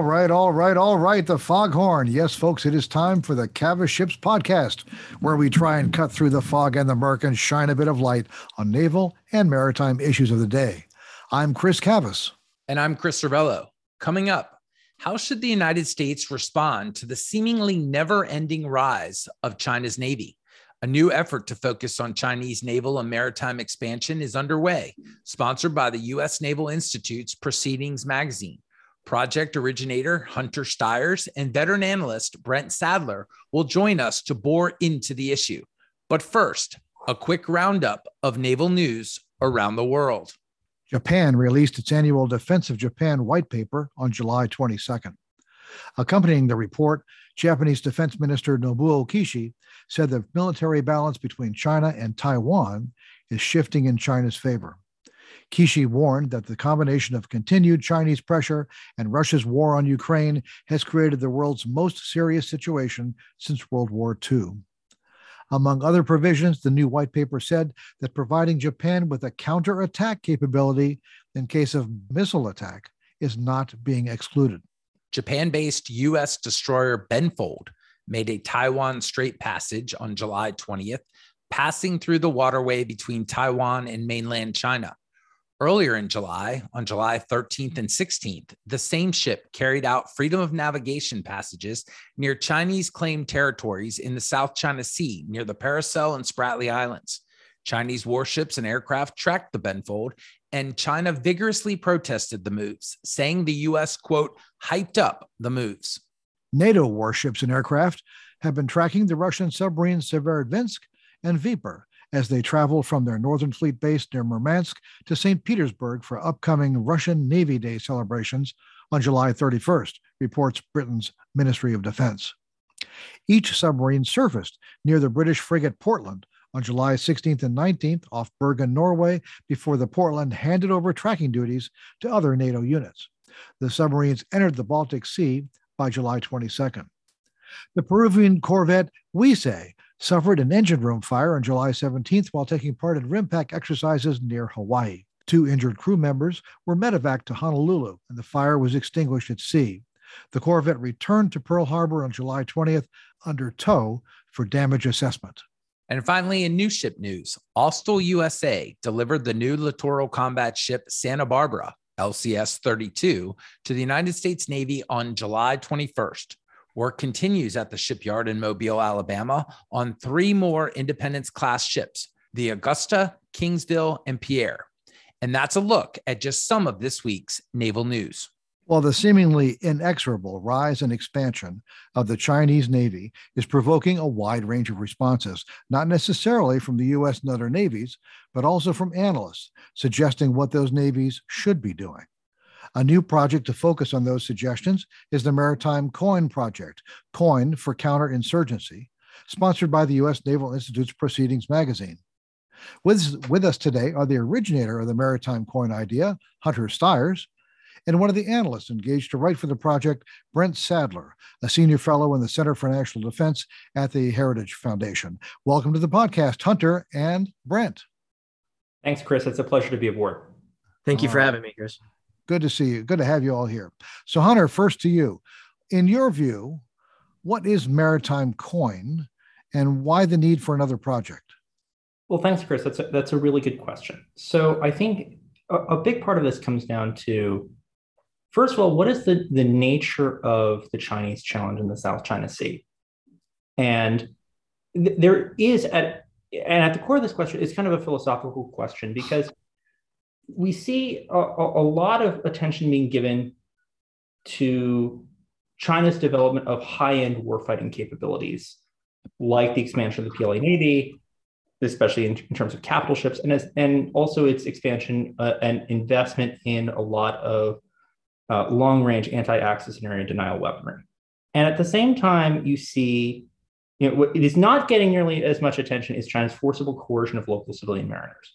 All right, all right, all right. The foghorn. Yes, folks, it is time for the Cavas Ships podcast, where we try and cut through the fog and the murk and shine a bit of light on naval and maritime issues of the day. I'm Chris Cavas. And I'm Chris Servello. Coming up, how should the United States respond to the seemingly never ending rise of China's Navy? A new effort to focus on Chinese naval and maritime expansion is underway, sponsored by the U.S. Naval Institute's Proceedings magazine. Project originator Hunter Stires and veteran analyst Brent Sadler will join us to bore into the issue. But first, a quick roundup of naval news around the world. Japan released its annual Defense of Japan white paper on July 22nd. Accompanying the report, Japanese Defense Minister Nobuo Kishi said the military balance between China and Taiwan is shifting in China's favor. Kishi warned that the combination of continued Chinese pressure and Russia's war on Ukraine has created the world's most serious situation since World War II. Among other provisions, the new white paper said that providing Japan with a counterattack capability in case of missile attack is not being excluded. Japan based U.S. destroyer Benfold made a Taiwan Strait passage on July 20th, passing through the waterway between Taiwan and mainland China. Earlier in July, on July 13th and 16th, the same ship carried out freedom of navigation passages near Chinese claimed territories in the South China Sea near the Paracel and Spratly Islands. Chinese warships and aircraft tracked the Benfold, and China vigorously protested the moves, saying the U.S., quote, hyped up the moves. NATO warships and aircraft have been tracking the Russian submarines Severodvinsk and Dnieper as they travel from their Northern Fleet base near Murmansk to St. Petersburg for upcoming Russian Navy Day celebrations on July 31st, reports Britain's Ministry of Defense. Each submarine surfaced near the British frigate Portland on July 16th and 19th off Bergen, Norway, before the Portland handed over tracking duties to other NATO units. The submarines entered the Baltic Sea by July 22nd. The Peruvian corvette Guise suffered an engine room fire on July 17th while taking part in RIMPAC exercises near Hawaii. Two injured crew members were medevaced to Honolulu, and the fire was extinguished at sea. The corvette returned to Pearl Harbor on July 20th under tow for damage assessment. And finally, in new ship news, Austal USA delivered the new littoral combat ship Santa Barbara, LCS 32, to the United States Navy on July 21st. Work continues at the shipyard in Mobile, Alabama, on three more Independence class ships the Augusta, Kingsville, and Pierre. And that's a look at just some of this week's naval news. While the seemingly inexorable rise and expansion of the Chinese Navy is provoking a wide range of responses, not necessarily from the U.S. and other navies, but also from analysts suggesting what those navies should be doing. A new project to focus on those suggestions is the Maritime Coin Project, Coin for Counterinsurgency, sponsored by the U.S. Naval Institute's Proceedings magazine. With, with us today are the originator of the maritime coin idea, Hunter Stires, and one of the analysts engaged to write for the project, Brent Sadler, a senior fellow in the Center for National Defense at the Heritage Foundation. Welcome to the podcast, Hunter and Brent. Thanks, Chris. It's a pleasure to be aboard. Thank you for having me, Chris. Good to see you. Good to have you all here. So, Hunter, first to you. In your view, what is maritime coin and why the need for another project? Well, thanks, Chris. That's a, that's a really good question. So, I think a, a big part of this comes down to first of all, what is the, the nature of the Chinese challenge in the South China Sea? And th- there is at and at the core of this question is kind of a philosophical question because we see a, a, lot of attention being given to China's development of high-end warfighting capabilities, like the expansion of the PLA Navy, especially in, in terms of capital ships, and as, and also its expansion uh, and investment in a lot of uh, long-range anti-access and area denial weaponry. And at the same time, you see, you know, what it is not getting nearly as much attention is China's forcible coercion of local civilian mariners.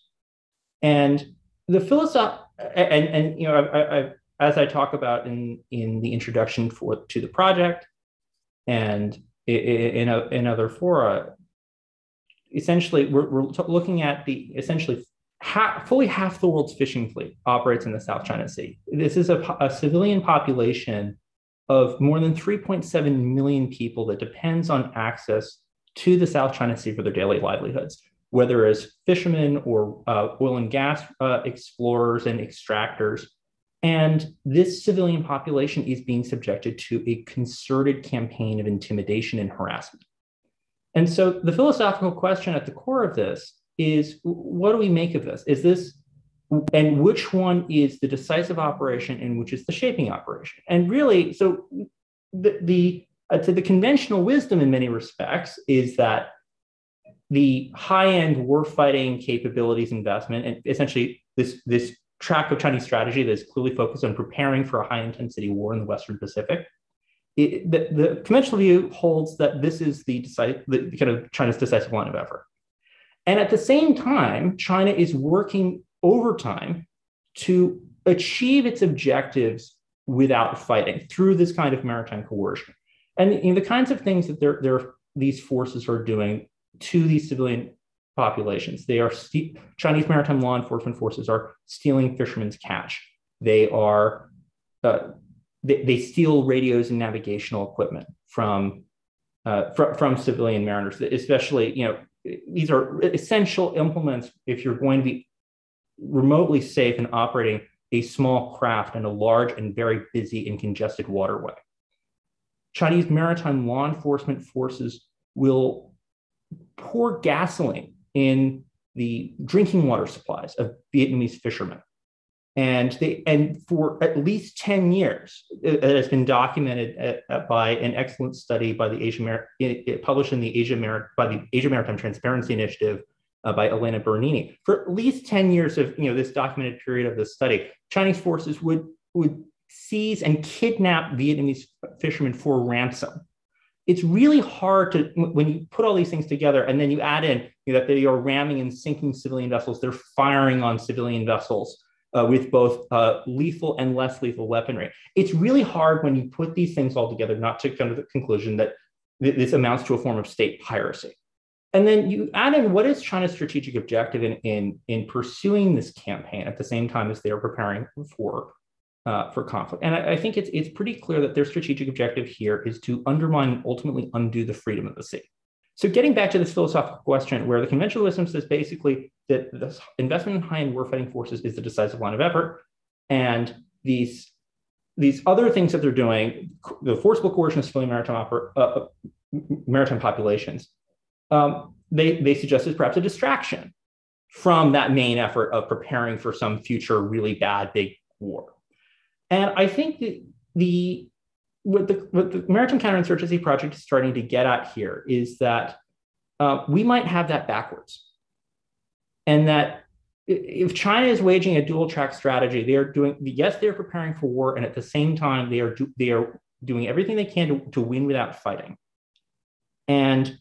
And the philosophy and and you know I, I, as I talk about in in the introduction for to the project and in in, in other fora, essentially we're, we're looking at the essentially fully half the world's fishing fleet operates in the South China Sea. This is a, a civilian population of more than 3.7 million people that depends on access to the South China Sea for their daily livelihoods, whether as fishermen or uh, oil and gas uh, explorers and extractors. And this civilian population is being subjected to a concerted campaign of intimidation and harassment. And so the philosophical question at the core of this is what do we make of this? Is this and which one is the decisive operation and which is the shaping operation? And really, so the, the to the conventional wisdom in many respects is that the high-end warfighting capabilities investment and essentially this this track of Chinese strategy that is clearly focused on preparing for a high-intensity war in the Western Pacific it, the, the, conventional view holds that this is the, decisive, the kind of China's decisive line of effort. And at the same time, China is working overtime to achieve its objectives without fighting through this kind of maritime coercion. And you know, the kinds of things that they're, they're, these forces are doing to these civilian populations. They are st- Chinese maritime law enforcement forces are stealing fishermen's catch. They are uh, they, they steal radios and navigational equipment from uh, fr- from civilian mariners, especially you know these are essential implements if you're going to be remotely safe in operating a small craft in a large and very busy and congested waterway. Chinese maritime law enforcement forces will pour gasoline in the drinking water supplies of Vietnamese fishermen and they and for at least 10 years uh, it, has been documented at, at, by an excellent study by the asia Mar- it, published in the asia Mar- by the asia maritime transparency initiative uh, by elena bernini. For at least 10 years of you know this documented period of the study chinese forces would would seize and kidnap vietnamese fishermen for ransom. It's really hard to when you put all these things together and then you add in you know, that they are ramming and sinking civilian vessels they're firing on civilian vessels uh, with both uh, lethal and less lethal weaponry. It's really hard when you put these things all together not to come to the conclusion that th- this amounts to a form of state piracy. And then you add in what is China's strategic objective in, in, in pursuing this campaign at the same time as they are preparing for, uh, for conflict. And I, I think it's, it's pretty clear that their strategic objective here is to undermine and ultimately undo the freedom of the sea. So getting back to this philosophical question, where the conventional wisdom says basically that the investment in high-end warfighting forces is the decisive line of effort, and these these other things that they're doing, the forcible coercion of civilian maritime, uh, maritime populations, um, they, they suggest is perhaps a distraction from that main effort of preparing for some future really bad big war. And I think that the what the, what the Maritime Counterinsurgency Project is starting to get at here is that uh, we might have that backwards. And that if China is waging a dual track strategy, they are doing, yes, they're preparing for war. And at the same time, they are, do, they are doing everything they can to, to win without fighting. And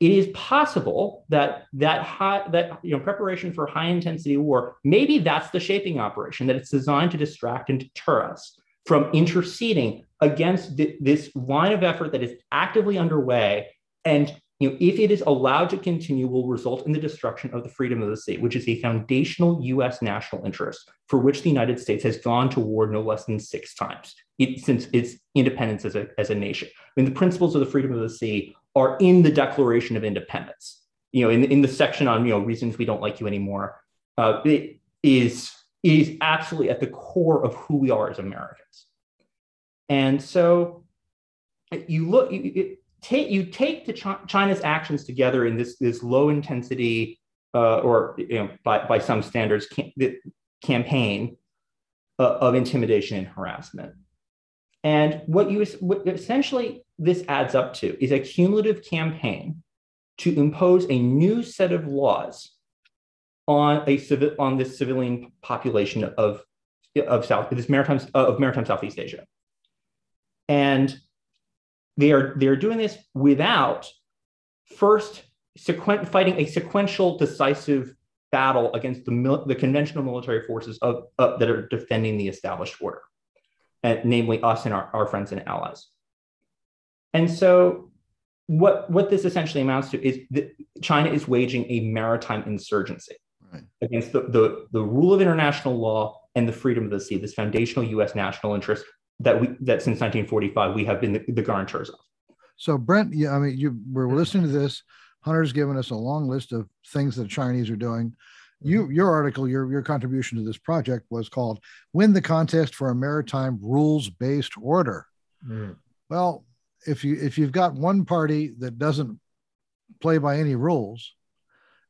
it is possible that that high, that you know preparation for high intensity war maybe that's the shaping operation that it's designed to distract and deter us from interceding against th- this line of effort that is actively underway and you know, if it is allowed to continue, will result in the destruction of the freedom of the state, which is a foundational U.S. national interest for which the United States has gone to war no less than six times it, since its independence as a, as a nation. I mean, the principles of the freedom of the sea are in the Declaration of Independence. You know, in, in the section on you know reasons we don't like you anymore, uh, it is is absolutely at the core of who we are as Americans. And so you look, you, take, you take the Ch- China's actions together in this, this low intensity uh, or you know, by, by some standards cam- campaign uh, of intimidation and harassment. And what you what essentially this adds up to is a cumulative campaign to impose a new set of laws on a civil on this civilian population of of South this maritime of maritime Southeast Asia and they are they're doing this without first sequen- fighting a sequential decisive battle against the, mil- the conventional military forces of, that are defending the established order, and namely us and our, our friends and allies. And so, what what this essentially amounts to is that China is waging a maritime insurgency. Right. against the, the, the rule of international law and the freedom of the sea, this foundational U.S. national interest that we that since 1945 we have been the, the guarantors of. So Brent, yeah, I mean, you we're listening to this. Hunter's given us a long list of things that the Chinese are doing. You, mm-hmm. your article, your your contribution to this project was called "Win the Contest for a Maritime Rules-Based Order." Mm. Well, if you if you've got one party that doesn't play by any rules,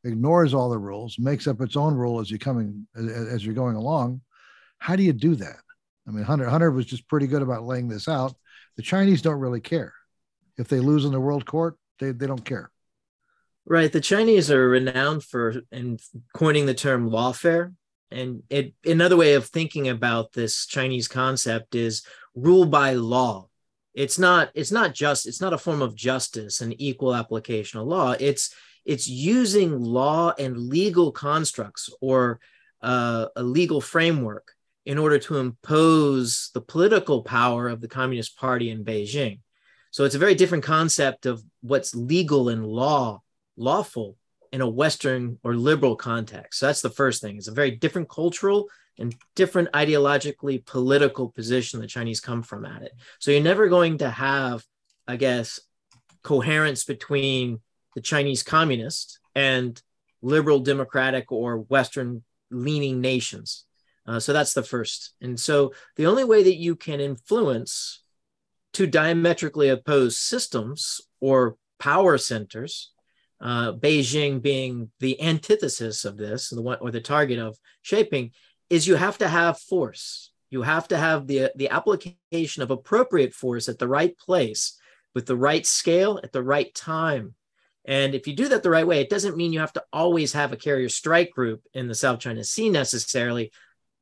ignores all the rules, makes up its own rule as you're coming as, as you're going along, how do you do that? I mean, Hunter Hunter was just pretty good about laying this out. The Chinese don't really care. If they lose in the world court, they, they don't care. Right. The Chinese are renowned for in coining the term lawfare. And it another way of thinking about this Chinese concept is rule by law. It's not it's not just it's not a form of justice and equal application of law. It's it's using law and legal constructs or uh, a legal framework in order to impose the political power of the Communist Party in Beijing. So it's a very different concept of what's legal and law, lawful in a Western or liberal context. So that's the first thing. It's a very different cultural and different ideologically political position the Chinese come from at it. So you're never going to have, I guess, coherence between the Chinese communist and liberal democratic or Western leaning nations. Uh, so that's the first. And so the only way that you can influence two diametrically opposed systems or power centers, uh, Beijing being the antithesis of this, the one or the target of shaping, is you have to have force. You have to have the the application of appropriate force at the right place, with the right scale at the right time. And if you do that the right way, it doesn't mean you have to always have a carrier strike group in the South China Sea necessarily,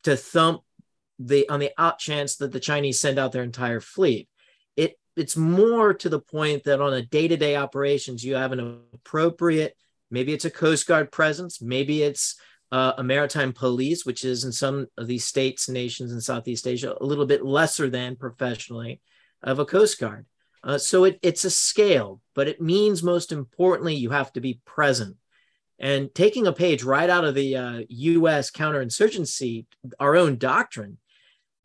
to thump the on the out chance that the Chinese send out their entire fleet. It it's more to the point that on a day-to-day operations, you have an appropriate, maybe it's a Coast Guard presence, maybe it's uh, a maritime police, which is in some of these states, nations in Southeast Asia, a little bit lesser than professionally of a Coast Guard. Uh, so it, it's a scale, but it means most importantly, you have to be present. And taking a page right out of the uh, US counterinsurgency, our own doctrine,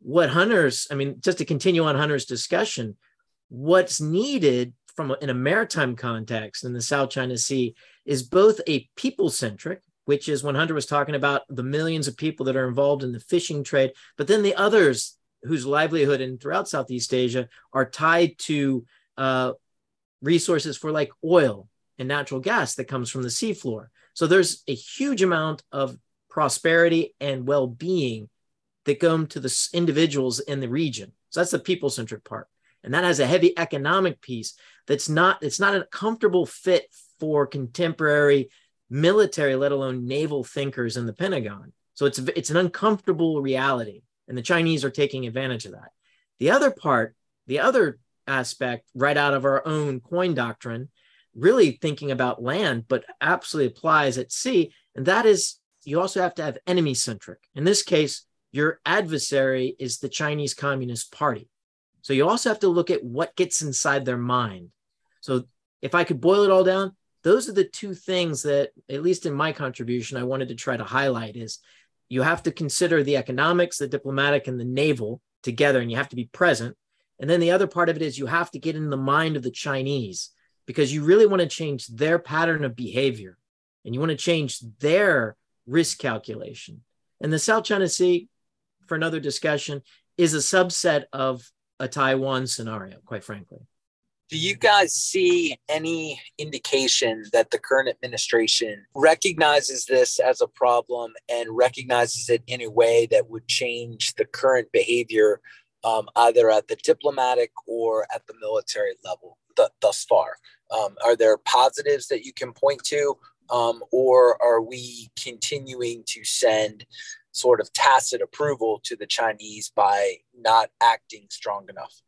what Hunter's, I mean, just to continue on Hunter's discussion, what's needed from a, in a maritime context in the South China Sea is both a people centric, which is when Hunter was talking about the millions of people that are involved in the fishing trade, but then the others whose livelihood and throughout Southeast Asia are tied to uh, resources for like oil and natural gas that comes from the seafloor. So there's a huge amount of prosperity and well-being that come to the individuals in the region. So that's the people-centric part. And that has a heavy economic piece that's not it's not a comfortable fit for contemporary military, let alone naval thinkers in the Pentagon. So it's it's an uncomfortable reality, and the Chinese are taking advantage of that. The other part, the other aspect, right out of our own coin doctrine, really thinking about land, but absolutely applies at sea. And that is, you also have to have enemy centric. In this case, your adversary is the Chinese Communist Party. So you also have to look at what gets inside their mind. So if I could boil it all down, those are the two things that, at least in my contribution, I wanted to try to highlight is you have to consider the economics, the diplomatic, and the naval together, and you have to be present. And then the other part of it is you have to get in the mind of the Chinese because you really want to change their pattern of behavior and you want to change their risk calculation. And the South China Sea, for another discussion, is a subset of a Taiwan scenario, quite frankly. Do you guys see any indication that the current administration recognizes this as a problem and recognizes it in a way that would change the current behavior, um, either at the diplomatic or at the military level th- thus far? Um, are there positives that you can point to, um, or are we continuing to send sort of tacit approval to the Chinese by not acting strong enough?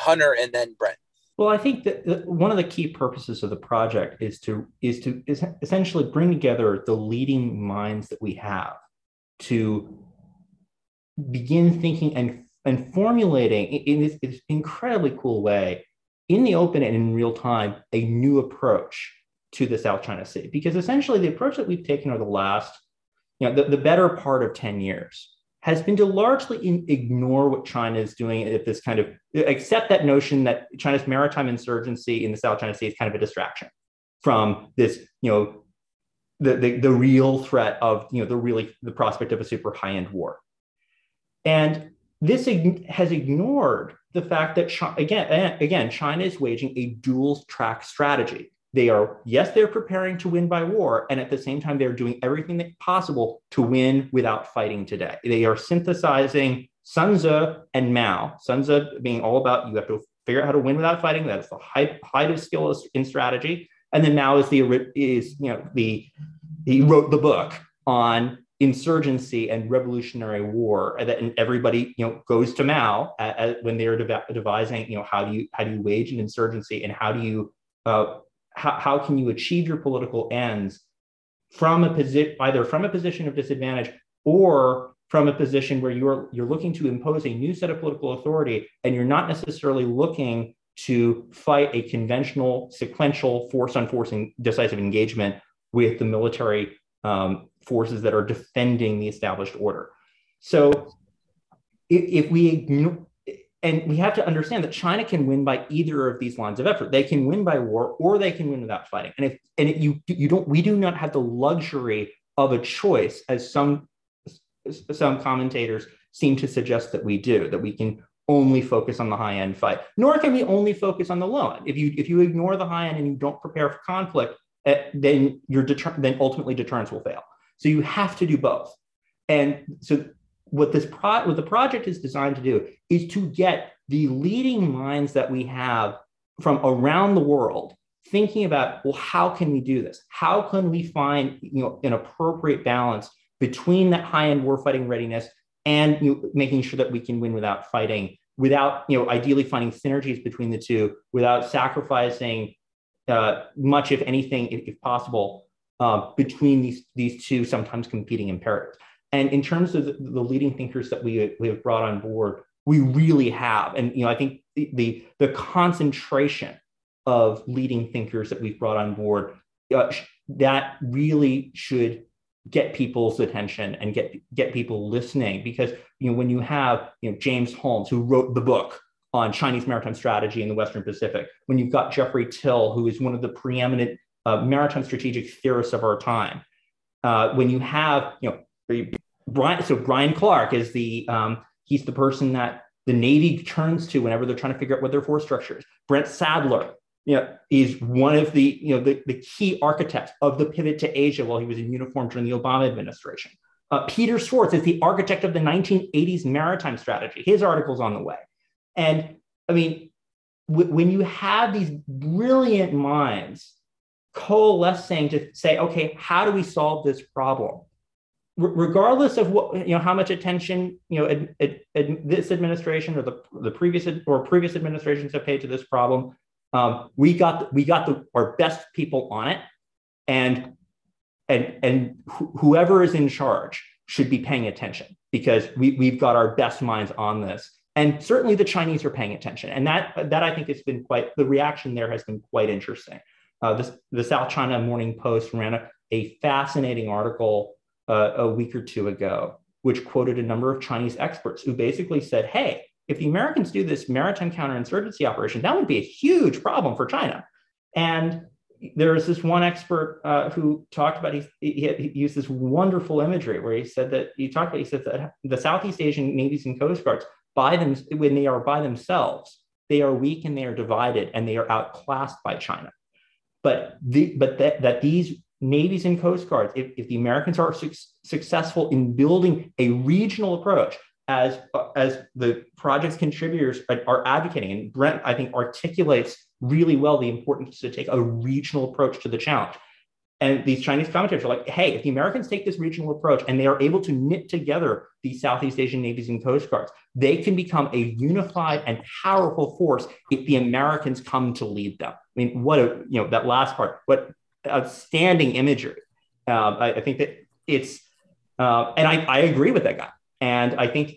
Hunter and then Brent. Well, I think that one of the key purposes of the project is to is to is essentially bring together the leading minds that we have to begin thinking and and formulating in this, this incredibly cool way in the open and in real time a new approach to the South China Sea. Because essentially, the approach that we've taken over the last, you know, the, the better part of 10 years has been to largely in, ignore what China is doing at this kind of accept that notion that China's maritime insurgency in the South China Sea is kind of a distraction from this, you know, the, the, the real threat of, you know, the really the prospect of a super high-end war. And this has ignored the fact that China, again, again, China is waging a dual track strategy. They are, yes, they're preparing to win by war. And at the same time, they're doing everything possible to win without fighting today. They are synthesizing Sun Tzu and Mao. Sun Tzu being all about you have to figure out how to win without fighting. That's the height, height of skill in strategy. And then Mao is the is you know the he wrote the book on insurgency and revolutionary war and, everybody you know goes to Mao at, at, when they're devising you know how do you how do you wage an insurgency and how do you uh, how, how can you achieve your political ends from a position either from a position of disadvantage or from a position where you're you're looking to impose a new set of political authority and you're not necessarily looking to fight a conventional sequential force on force and decisive engagement with the military um, forces that are defending the established order. So if, if we ignore and we have to understand that China can win by either of these lines of effort. They can win by war, or they can win without fighting. And if and if you you don't, we do not have the luxury of a choice, as some some commentators seem to suggest that we do. That we can only focus on the high end fight, nor can we only focus on the low end. If you if you ignore the high end and you don't prepare for conflict, uh, then your deter- then ultimately deterrence will fail. So you have to do both. And so what this pro- what the project is designed to do is to get the leading minds that we have from around the world thinking about well how can we do this? How can we find you know an appropriate balance between that high end warfighting readiness and you know, making sure that we can win without fighting without you know ideally finding synergies between the two without sacrificing uh, much if anything if, if possible uh, between these these two sometimes competing imperatives and in terms of the, leading thinkers that we, we have brought on board, we really have. And you know, I think the, the, the concentration of leading thinkers that we've brought on board uh, that really should get people's attention and get get people listening because you know when you have you know James Holmes who wrote the book on Chinese maritime strategy in the Western Pacific, when you've got Geoffrey Till who is one of the preeminent uh, maritime strategic theorists of our time, uh, when you have you know Brian, so Brian Clark is the um, he's the person that the Navy turns to whenever they're trying to figure out what their force structure is. Brent Sadler, you know, is one of the you know the, the key architects of the pivot to Asia while he was in uniform during the Obama administration. Uh, Peter Swartz is the architect of the 1980s maritime strategy. His article's on the way, and I mean, w- when you have these brilliant minds coalescing to say, okay, how do we solve this problem? Regardless of what you know how much attention you know ad, ad, ad, this administration or the, the previous or previous administrations have paid to this problem um, we got we got the, our best people on it. And and and wh- whoever is in charge should be paying attention because we, we've got our best minds on this. And certainly the chinese are paying attention. And that that i think has been quite the reaction there has been quite interesting. Uh, this, the south china morning post ran a, a fascinating article uh, a week or two ago, which quoted a number of Chinese experts who basically said, hey, if the Americans do this maritime counterinsurgency operation, that would be a huge problem for China. And there was this one expert uh, who talked about, he, he, he, used this wonderful imagery where he said that, he talked about, he said that the Southeast Asian navies and coast guards, by them, when they are by themselves, they are weak and they are divided and they are outclassed by China. But, the, but that, that these navies and coast guards, if, if the Americans are su- successful in building a regional approach, as uh, as the project's contributors are, advocating, and Brent, I think, articulates really well the importance to take a regional approach to the challenge. And these Chinese commentators are like, hey, if the Americans take this regional approach and they are able to knit together these Southeast Asian navies and coast guards, they can become a unified and powerful force if the Americans come to lead them. I mean, what a, you know, that last part, what outstanding imagery. Um, I, I, think that it's, uh, and I, I agree with that guy. And I think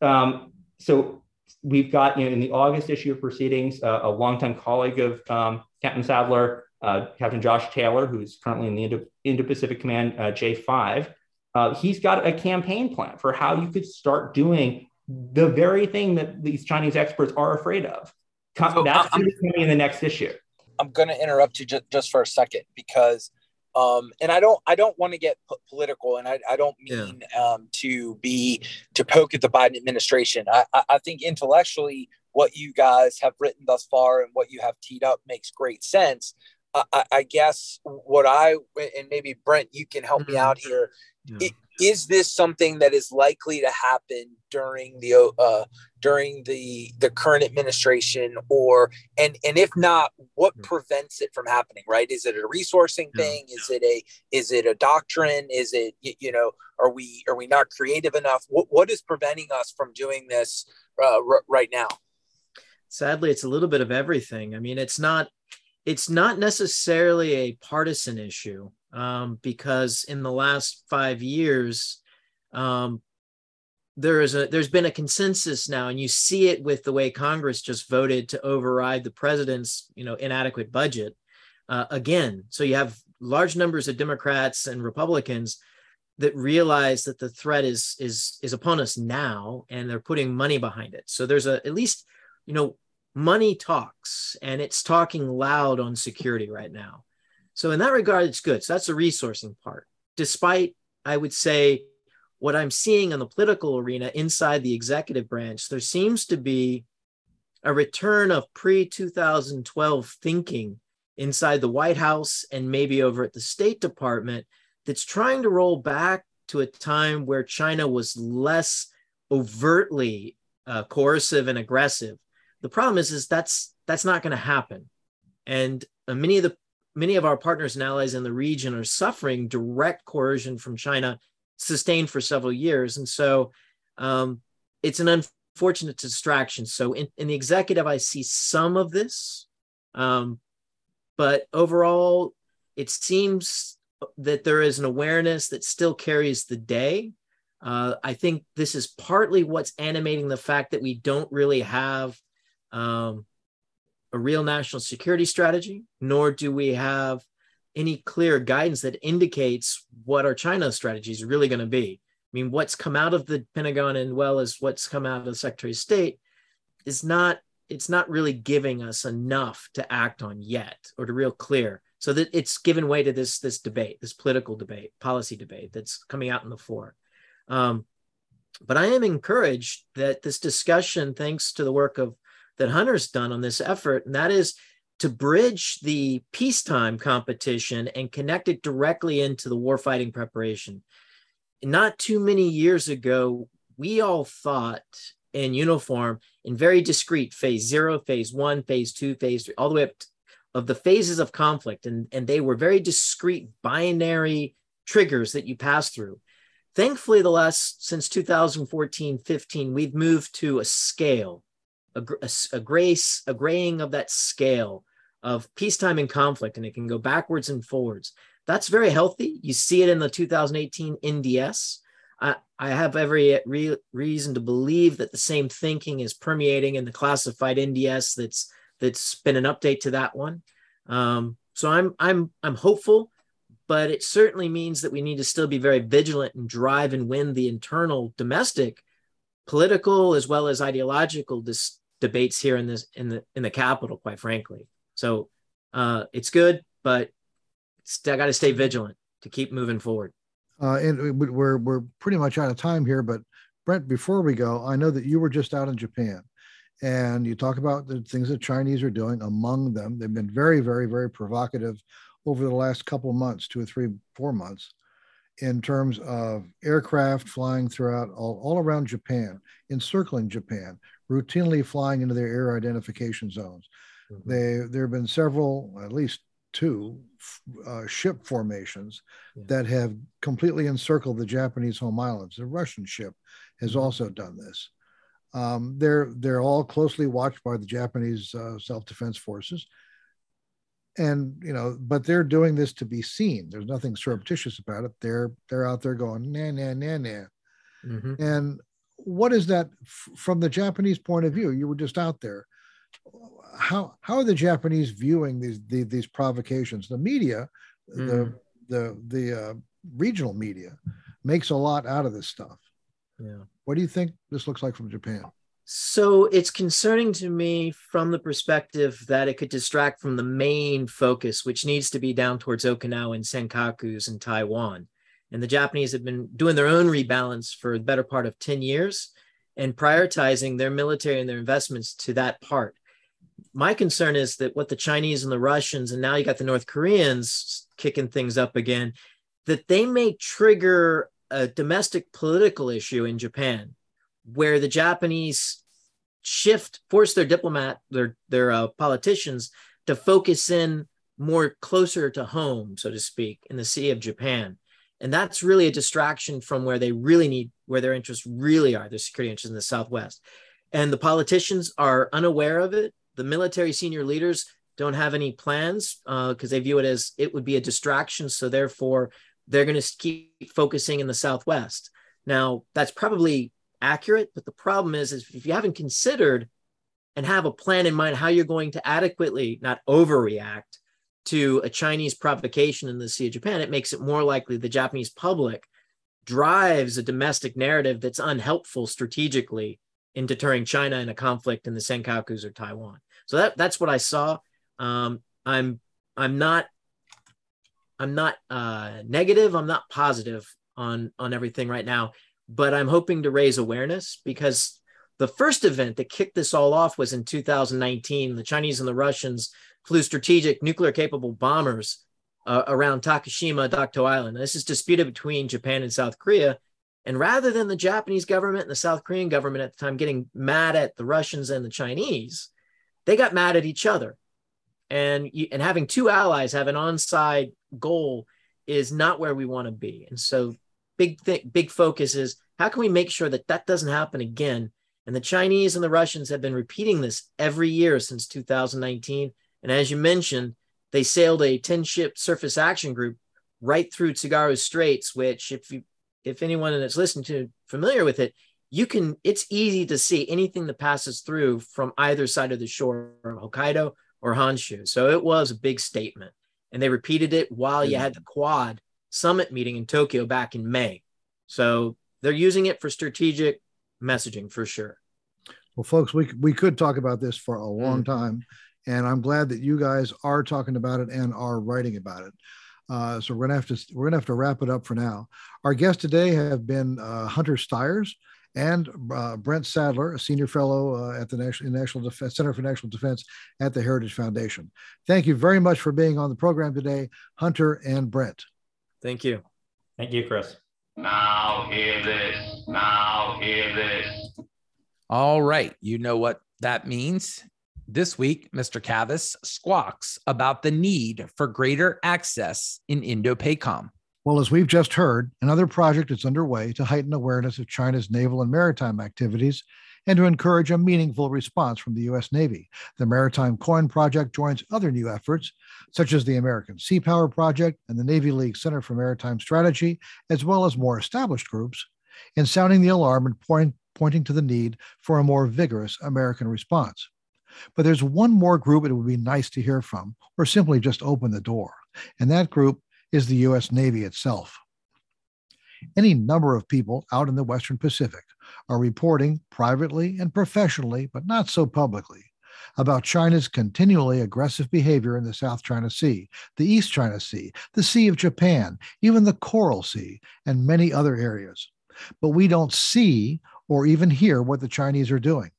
um, so. We've got you know in the August issue of Proceedings, uh, a longtime colleague of um, Captain Sadler, uh, Captain Josh Taylor, who's currently in the Indo- Indo-Pacific Command uh, J5, uh, he's got a campaign plan for how you could start doing the very thing that these Chinese experts are afraid of. So That's coming in the next issue. I'm going to interrupt you just, just for a second because, um, and I don't, I don't want to get p- political, and I, I don't mean yeah. um, to be to poke at the Biden administration. I, I think intellectually, what you guys have written thus far and what you have teed up makes great sense. I, I guess what I and maybe Brent, you can help mm-hmm. me out here. Yeah. Is this something that is likely to happen during the uh, during the the current administration or and and if not what hmm. prevents it from happening right? Is it a resourcing thing? Is it a is it a doctrine? Is it you know are we are we not creative enough? What, what is preventing us from doing this uh, r- right now? Sadly it's a little bit of everything. I mean it's not it's not necessarily a partisan issue um, because in the last five years, um, there is a there's been a consensus now, and you see it with the way Congress just voted to override the president's you know inadequate budget uh, again. So you have large numbers of Democrats and Republicans that realize that the threat is is is upon us now, and they're putting money behind it. So there's a at least you know money talks, and it's talking loud on security right now. So in that regard, it's good. So that's the resourcing part. Despite, I would say, what I'm seeing in the political arena inside the executive branch, there seems to be a return of pre 2012 thinking inside the White House and maybe over at the State Department that's trying to roll back to a time where China was less overtly uh, coercive and aggressive. The problem is, is that's that's not going to happen, and uh, many of the many of our partners and allies in the region are suffering direct coercion from China, sustained for several years. And so um, it's an unfortunate distraction. So in, in, the executive, I see some of this. Um, but overall, it seems that there is an awareness that still carries the day. Uh, I think this is partly what's animating the fact that we don't really have um, a real national security strategy, nor do we have any clear guidance that indicates what our China strategy is really going to be. I mean, what's come out of the Pentagon and well as what's come out of the Secretary of State is not it's not really giving us enough to act on yet or to real clear. So that it's given way to this this debate, this political debate, policy debate that's coming out in the fore. Um, but I am encouraged that this discussion, thanks to the work of that Hunter's done on this effort, and that is to bridge the peacetime competition and connect it directly into the warfighting preparation. Not too many years ago, we all thought in uniform in very discrete phase zero, phase one, phase two, phase three, all the way up to, of the phases of conflict. And, and they were very discrete binary triggers that you pass through. Thankfully, the last since 2014 15, we've moved to a scale a, a, a grace, a graying of that scale of peacetime and conflict, and it can go backwards and forwards. That's very healthy. You see it in the 2018 NDS. I, I have every re- reason to believe that the same thinking is permeating in the classified NDS. That's that's been an update to that one. Um, so I'm I'm I'm hopeful, but it certainly means that we need to still be very vigilant and drive and win the internal domestic political as well as ideological dis- debates here in this in the in the capital, quite frankly. So uh, it's good, but I got to stay vigilant to keep moving forward. Uh, and we're we're pretty much out of time here, but Brent, before we go, I know that you were just out in Japan, and you talk about the things that Chinese are doing. Among them, they've been very, very, very provocative over the last couple months, two or three, four months, in terms of aircraft flying throughout all, all around Japan, encircling Japan, routinely flying into their air identification zones. Mm-hmm. They, there have been several, at least two uh, ship formations yeah. that have completely encircled the Japanese home islands. The Russian ship has mm-hmm. also done this. Um, they're they're all closely watched by the Japanese uh, self-defense forces, and you know, but they're doing this to be seen. There's nothing surreptitious about it. They're they're out there going nah nah nah nah, mm-hmm. and what is that f- from the Japanese point of view? You were just out there. how how are the Japanese viewing these these, these provocations? The media, mm. the hmm. the the uh, regional media, makes a lot out of this stuff. Yeah. What do you think this looks like from Japan? So it's concerning to me from the perspective that it could distract from the main focus, which needs to be down towards Okinawa and Senkakus and Taiwan. And the Japanese have been doing their own rebalance for the better part of 10 years and prioritizing their military and their investments to that part. My concern is that what the Chinese and the Russians, and now you got the North Koreans kicking things up again, that they may trigger a domestic political issue in Japan where the Japanese shift, force their diplomat, their their uh, politicians to focus in more closer to home, so to speak, in the Sea of Japan. And that's really a distraction from where they really need, where their interests really are, their security interests in the Southwest. And the politicians are unaware of it. The military senior leaders don't have any plans because uh, they view it as it would be a distraction. So therefore, they're going to keep focusing in the Southwest. Now, that's probably accurate, but the problem is, is if you haven't considered and have a plan in mind how you're going to adequately, not overreact to a Chinese provocation in the Sea of Japan, it makes it more likely the Japanese public drives a domestic narrative that's unhelpful strategically in deterring China in a conflict in the Senkakus or Taiwan. So that that's what I saw. Um, I'm I'm not I'm not uh, negative. I'm not positive on on everything right now, but I'm hoping to raise awareness because the first event that kicked this all off was in 2019. The Chinese and the Russians flew strategic nuclear capable bombers uh, around Takeshima, Dokdo Island. This is disputed between Japan and South Korea. And rather than the Japanese government and the South Korean government at the time getting mad at the Russians and the Chinese, they got mad at each other. And, and having two allies have an on-side goal is not where we want to be. And so big thing, big focus is how can we make sure that that doesn't happen again? And the Chinese and the Russians have been repeating this every year since 2019. And as you mentioned, they sailed a 10 ship surface action group right through Tsugaru Straits, which if you if anyone that's listening to familiar with it, you can it's easy to see anything that passes through from either side of the shore of Hokkaido or Honshu. So it was a big statement. And they repeated it while you had the quad summit meeting in Tokyo back in May. So they're using it for strategic messaging for sure. Well, folks, we, we could talk about this for a long mm. time. And I'm glad that you guys are talking about it and are writing about it. Uh, so we're gonna have to we're gonna have to wrap it up for now. Our guests today have been uh, Hunter Stires and uh, Brent Sadler, a senior fellow uh, at the National, National Defense, Center for National Defense at the Heritage Foundation. Thank you very much for being on the program today, Hunter and Brent. Thank you. Thank you, Chris. Now hear this. Now hear this. All right. You know what that means. This week, Mr. Cavas squawks about the need for greater access in Indo-PACOM. Well, as we've just heard, another project is underway to heighten awareness of China's naval and maritime activities and to encourage a meaningful response from the U.S. Navy. The Maritime Coin Project joins other new efforts, such as the American Sea Power Project and the Navy League Center for Maritime Strategy, as well as more established groups, in sounding the alarm and point, pointing to the need for a more vigorous American response. But there's one more group it would be nice to hear from, or simply just open the door, and that group is the U.S. Navy itself. Any number of people out in the Western Pacific are reporting privately and professionally, but not so publicly, about China's continually aggressive behavior in the South China Sea, the East China Sea, the Sea of Japan, even the Coral Sea, and many other areas. But we don't see or even hear what the Chinese are doing.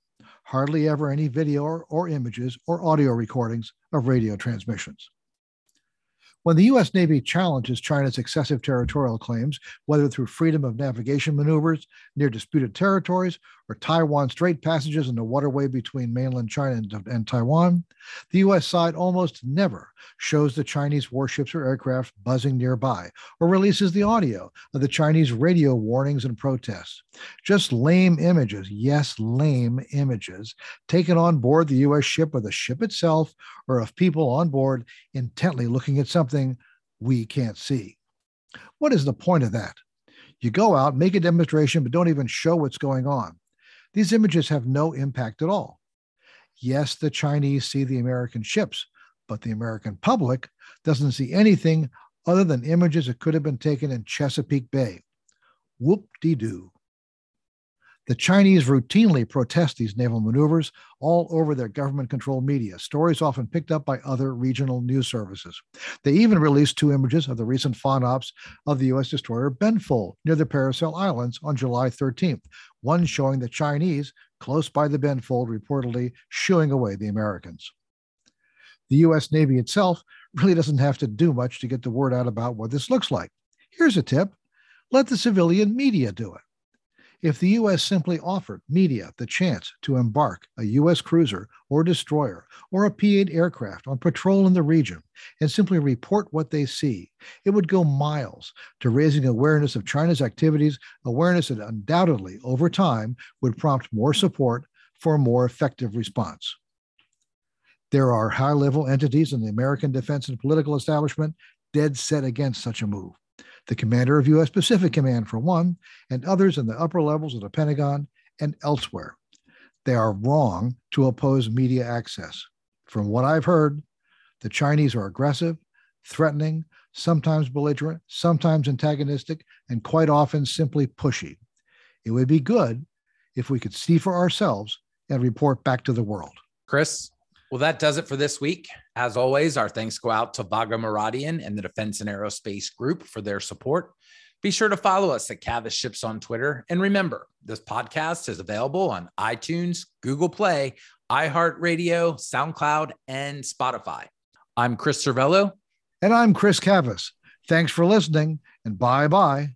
Hardly ever any video or, or images or audio recordings of radio transmissions. When the U.S. Navy challenges China's excessive territorial claims, whether through freedom of navigation maneuvers near disputed territories or Taiwan Strait passages in the waterway between mainland China and, and, Taiwan, the U.S. side almost never shows the Chinese warships or aircraft buzzing nearby or releases the audio of the Chinese radio warnings and protests. Just lame images, yes, lame images, taken on board the U.S. ship or the ship itself or of people on board intently looking at something we can't see. What is the point of that? You go out, make a demonstration, but don't even show what's going on. These images have no impact at all. Yes, the Chinese see the American ships, but the American public doesn't see anything other than images that could have been taken in Chesapeake Bay. Whoop de doo. The Chinese routinely protest these naval maneuvers all over their government controlled media, stories often picked up by other regional news services. They even released two images of the recent FONOPS of the U.S. destroyer Benfold near the Paracel Islands on July 13th, one showing the Chinese close by the Benfold reportedly shooing away the Americans. The U.S. Navy itself really doesn't have to do much to get the word out about what this looks like. Here's a tip let the civilian media do it. If the U.S. simply offered media the chance to embark a U.S. cruiser or destroyer or a P 8 aircraft on patrol in the region and simply report what they see, it would go miles to raising awareness of China's activities, awareness that undoubtedly, over time, would prompt more support for a more effective response. There are high level entities in the American defense and political establishment dead set against such a move the commander of U.S. Pacific Command, for one, and others in the upper levels of the Pentagon and elsewhere. They are wrong to oppose media access. From what I've heard, the Chinese are aggressive, threatening, sometimes belligerent, sometimes antagonistic, and quite often simply pushy. It would be good if we could see for ourselves and report back to the world. Chris, well, that does it for this week. As always, our thanks go out to Vago Muradian and the Defense and Aerospace Group for their support. Be sure to follow us at Cavas Ships on Twitter. And remember, this podcast is available on iTunes, Google Play, iHeartRadio, SoundCloud, and Spotify. I'm Chris Servello. And I'm Chris Cavas. Thanks for listening, and bye bye.